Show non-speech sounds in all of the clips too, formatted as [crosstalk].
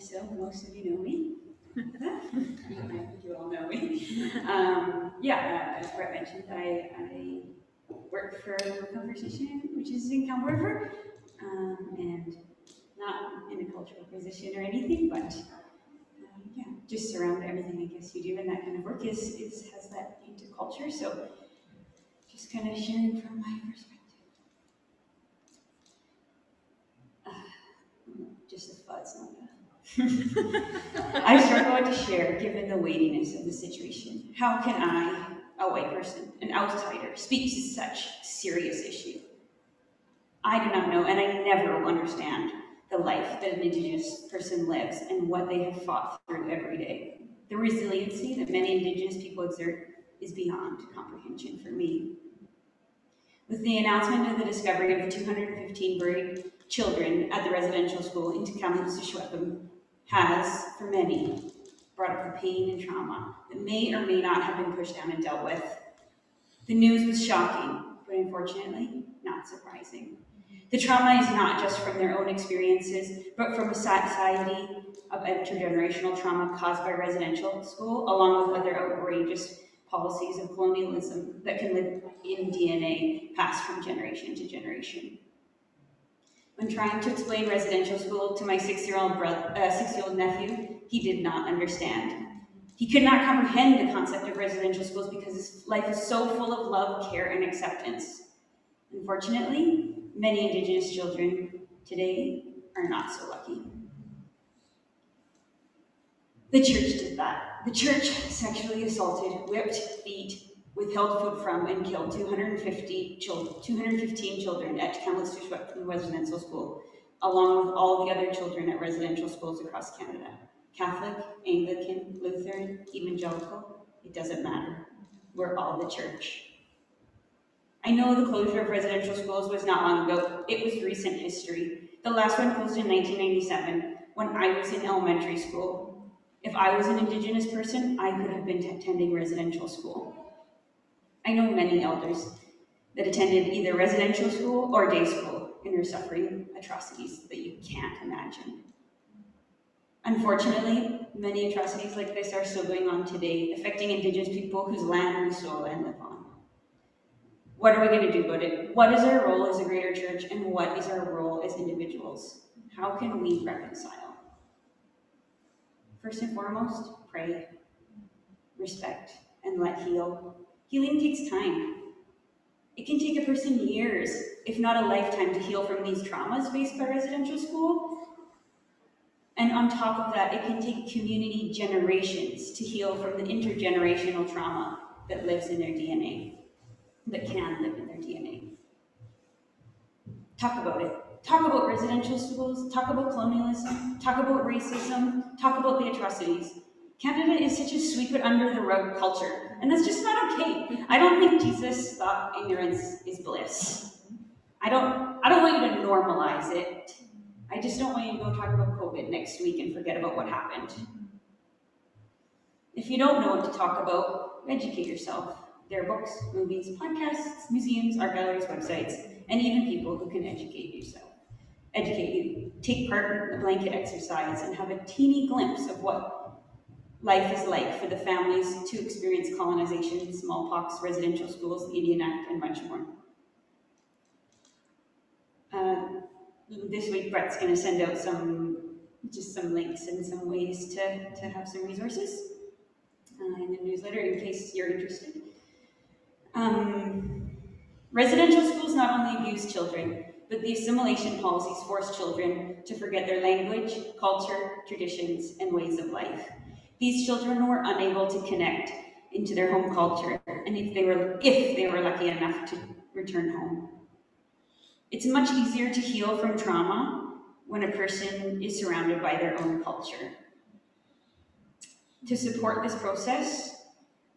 so most of you know me. I [laughs] think you all know me. Um, yeah, uh, as Brett mentioned, I, I work for a Conversation, which is in Campbell River, um, and not in a cultural position or anything, but um, yeah, just around everything I guess you do, and that kind of work is, is has that into culture. So just kind of sharing from my perspective. Uh, just a thoughts on that. I struggle to share given the weightiness of the situation. How can I, a white person, an outsider, speak to such serious issue? I do not know, and I never will understand the life that an Indigenous person lives and what they have fought through every day. The resiliency that many Indigenous people exert is beyond comprehension for me. With the announcement of the discovery of the 215 buried children at the residential school in Tecumseh has, for many, brought up the pain and trauma that may or may not have been pushed down and dealt with. The news was shocking, but unfortunately, not surprising. The trauma is not just from their own experiences, but from a society of intergenerational trauma caused by residential school, along with other outrageous policies of colonialism that can live in DNA passed from generation to generation. When trying to explain residential school to my six-year-old uh, six-year-old nephew, he did not understand. He could not comprehend the concept of residential schools because his life is so full of love, care, and acceptance. Unfortunately, many Indigenous children today are not so lucky. The church did that. The church sexually assaulted, whipped, beat, withheld food from, and killed 250 children, 215 children at Kamloops Residential School, along with all the other children at residential schools across Canada. Catholic, Anglican, Lutheran, Evangelical, it doesn't matter. We're all the church. I know the closure of residential schools was not long ago. It was recent history. The last one closed in 1997 when I was in elementary school. If I was an Indigenous person, I could have been attending residential school. I know many elders that attended either residential school or day school and are suffering atrocities that you can't imagine. Unfortunately, many atrocities like this are still going on today, affecting Indigenous people whose land we soil and live on. What are we going to do about it? What is our role as a greater church, and what is our role as individuals? How can we reconcile? First and foremost, pray, respect, and let heal. Healing takes time. It can take a person years, if not a lifetime, to heal from these traumas faced by residential school. And on top of that, it can take community generations to heal from the intergenerational trauma that lives in their DNA that can live in their DNA. Talk about it. Talk about residential schools, talk about colonialism, talk about racism, talk about the atrocities. Canada is such a sweep it under the rug culture, and that's just not okay. I don't think Jesus thought ignorance is bliss. I don't, I don't want you to normalize it. I just don't want you to go talk about COVID next week and forget about what happened. If you don't know what to talk about, educate yourself. There are books, movies, podcasts, museums, art galleries, websites, and even people who can educate yourself. Educate you. Take part in the blanket exercise and have a teeny glimpse of what life is like for the families to experience colonization, smallpox, residential schools, the Indian Act, and much more. Uh, this week, Brett's going to send out some, just some links and some ways to, to have some resources uh, in the newsletter in case you're interested. Um, residential schools not only abuse children, but the assimilation policies force children to forget their language, culture, traditions, and ways of life. These children were unable to connect into their home culture, and if they were, if they were lucky enough to return home. It's much easier to heal from trauma when a person is surrounded by their own culture. To support this process,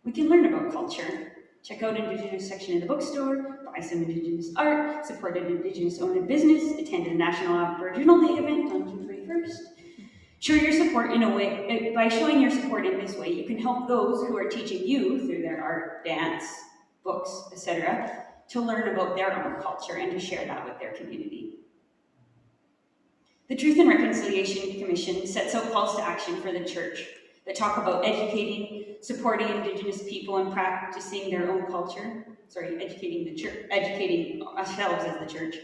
we can learn about culture, Check out Indigenous section in the bookstore, buy some Indigenous art, support an Indigenous-owned business, attend a National Aboriginal Day event on June 31st. Show your support in a way, by showing your support in this way, you can help those who are teaching you through their art, dance, books, etc., to learn about their own culture and to share that with their community. The Truth and Reconciliation Commission sets out calls to action for the church that talk about educating, supporting Indigenous people and practicing their own culture. Sorry, educating the church, educating ourselves as the church.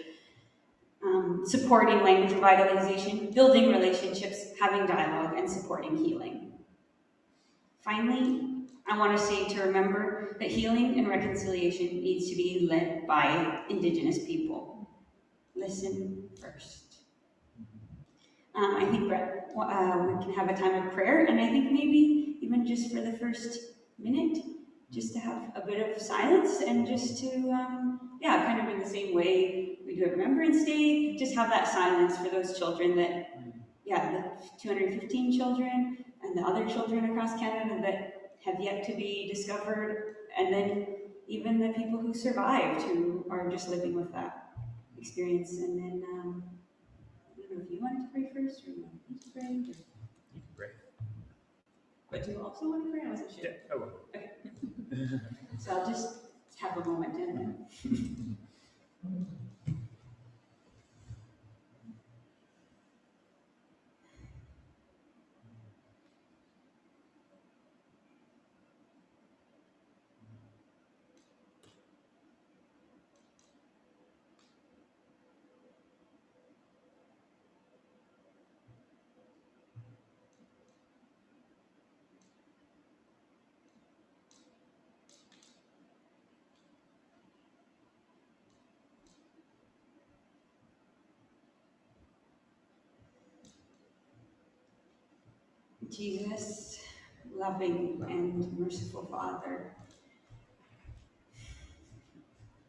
Um, supporting language revitalization, building relationships, having dialogue, and supporting healing. Finally, I want to say to remember that healing and reconciliation needs to be led by Indigenous people. Listen first. Um, I think uh, we can have a time of prayer, and I think maybe even just for the first minute, just to have a bit of silence and just to, um, yeah, kind of in the same way we do at Remembrance Day, just have that silence for those children that, yeah, the 215 children and the other children across Canada that have yet to be discovered, and then even the people who survived who are just living with that experience. And then, um, know if you wanted to pray first or you want me to pray. Or, You can pray. but do you also want to pray? I wasn't sure. Yeah, I will. Okay. [laughs] So I'll just have a moment and [laughs] Jesus, loving and merciful Father,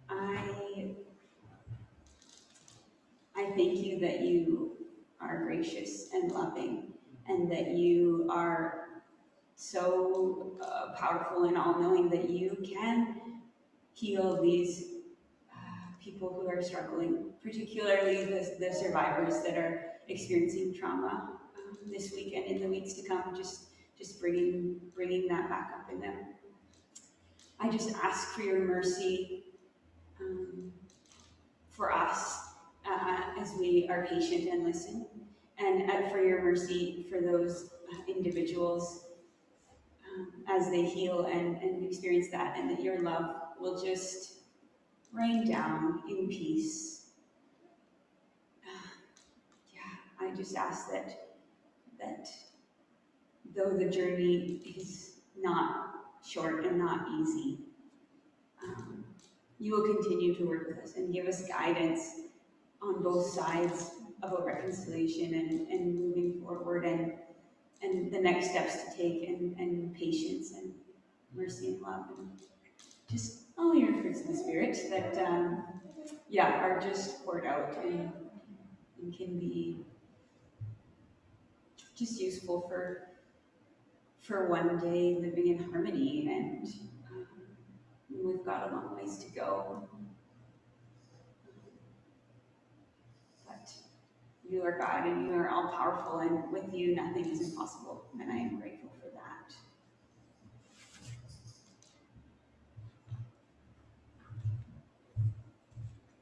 I, I thank you that you are gracious and loving and that you are so uh, powerful and all-knowing that you can heal these uh, people who are struggling, particularly the, the survivors that are experiencing trauma. um, this week and in the weeks to come, just, just bringing, bringing that back up in them. I just ask for your mercy um, for us uh, as we are patient and listen, and uh, for your mercy for those uh, individuals um, as they heal and, and experience that, and that your love will just rain down in peace. Uh, yeah, I just ask that that though the journey is not short and not easy, um, you will continue to work with us and give us guidance on both sides about reconciliation and, and moving forward and and the next steps to take and, and patience and mercy and love and just all your fruits of the spirit that um, yeah are just poured out and, and can be just useful for for one day living in harmony and um, we've got a long ways to go. But you are god and you are all powerful and with you nothing is impossible and i am grateful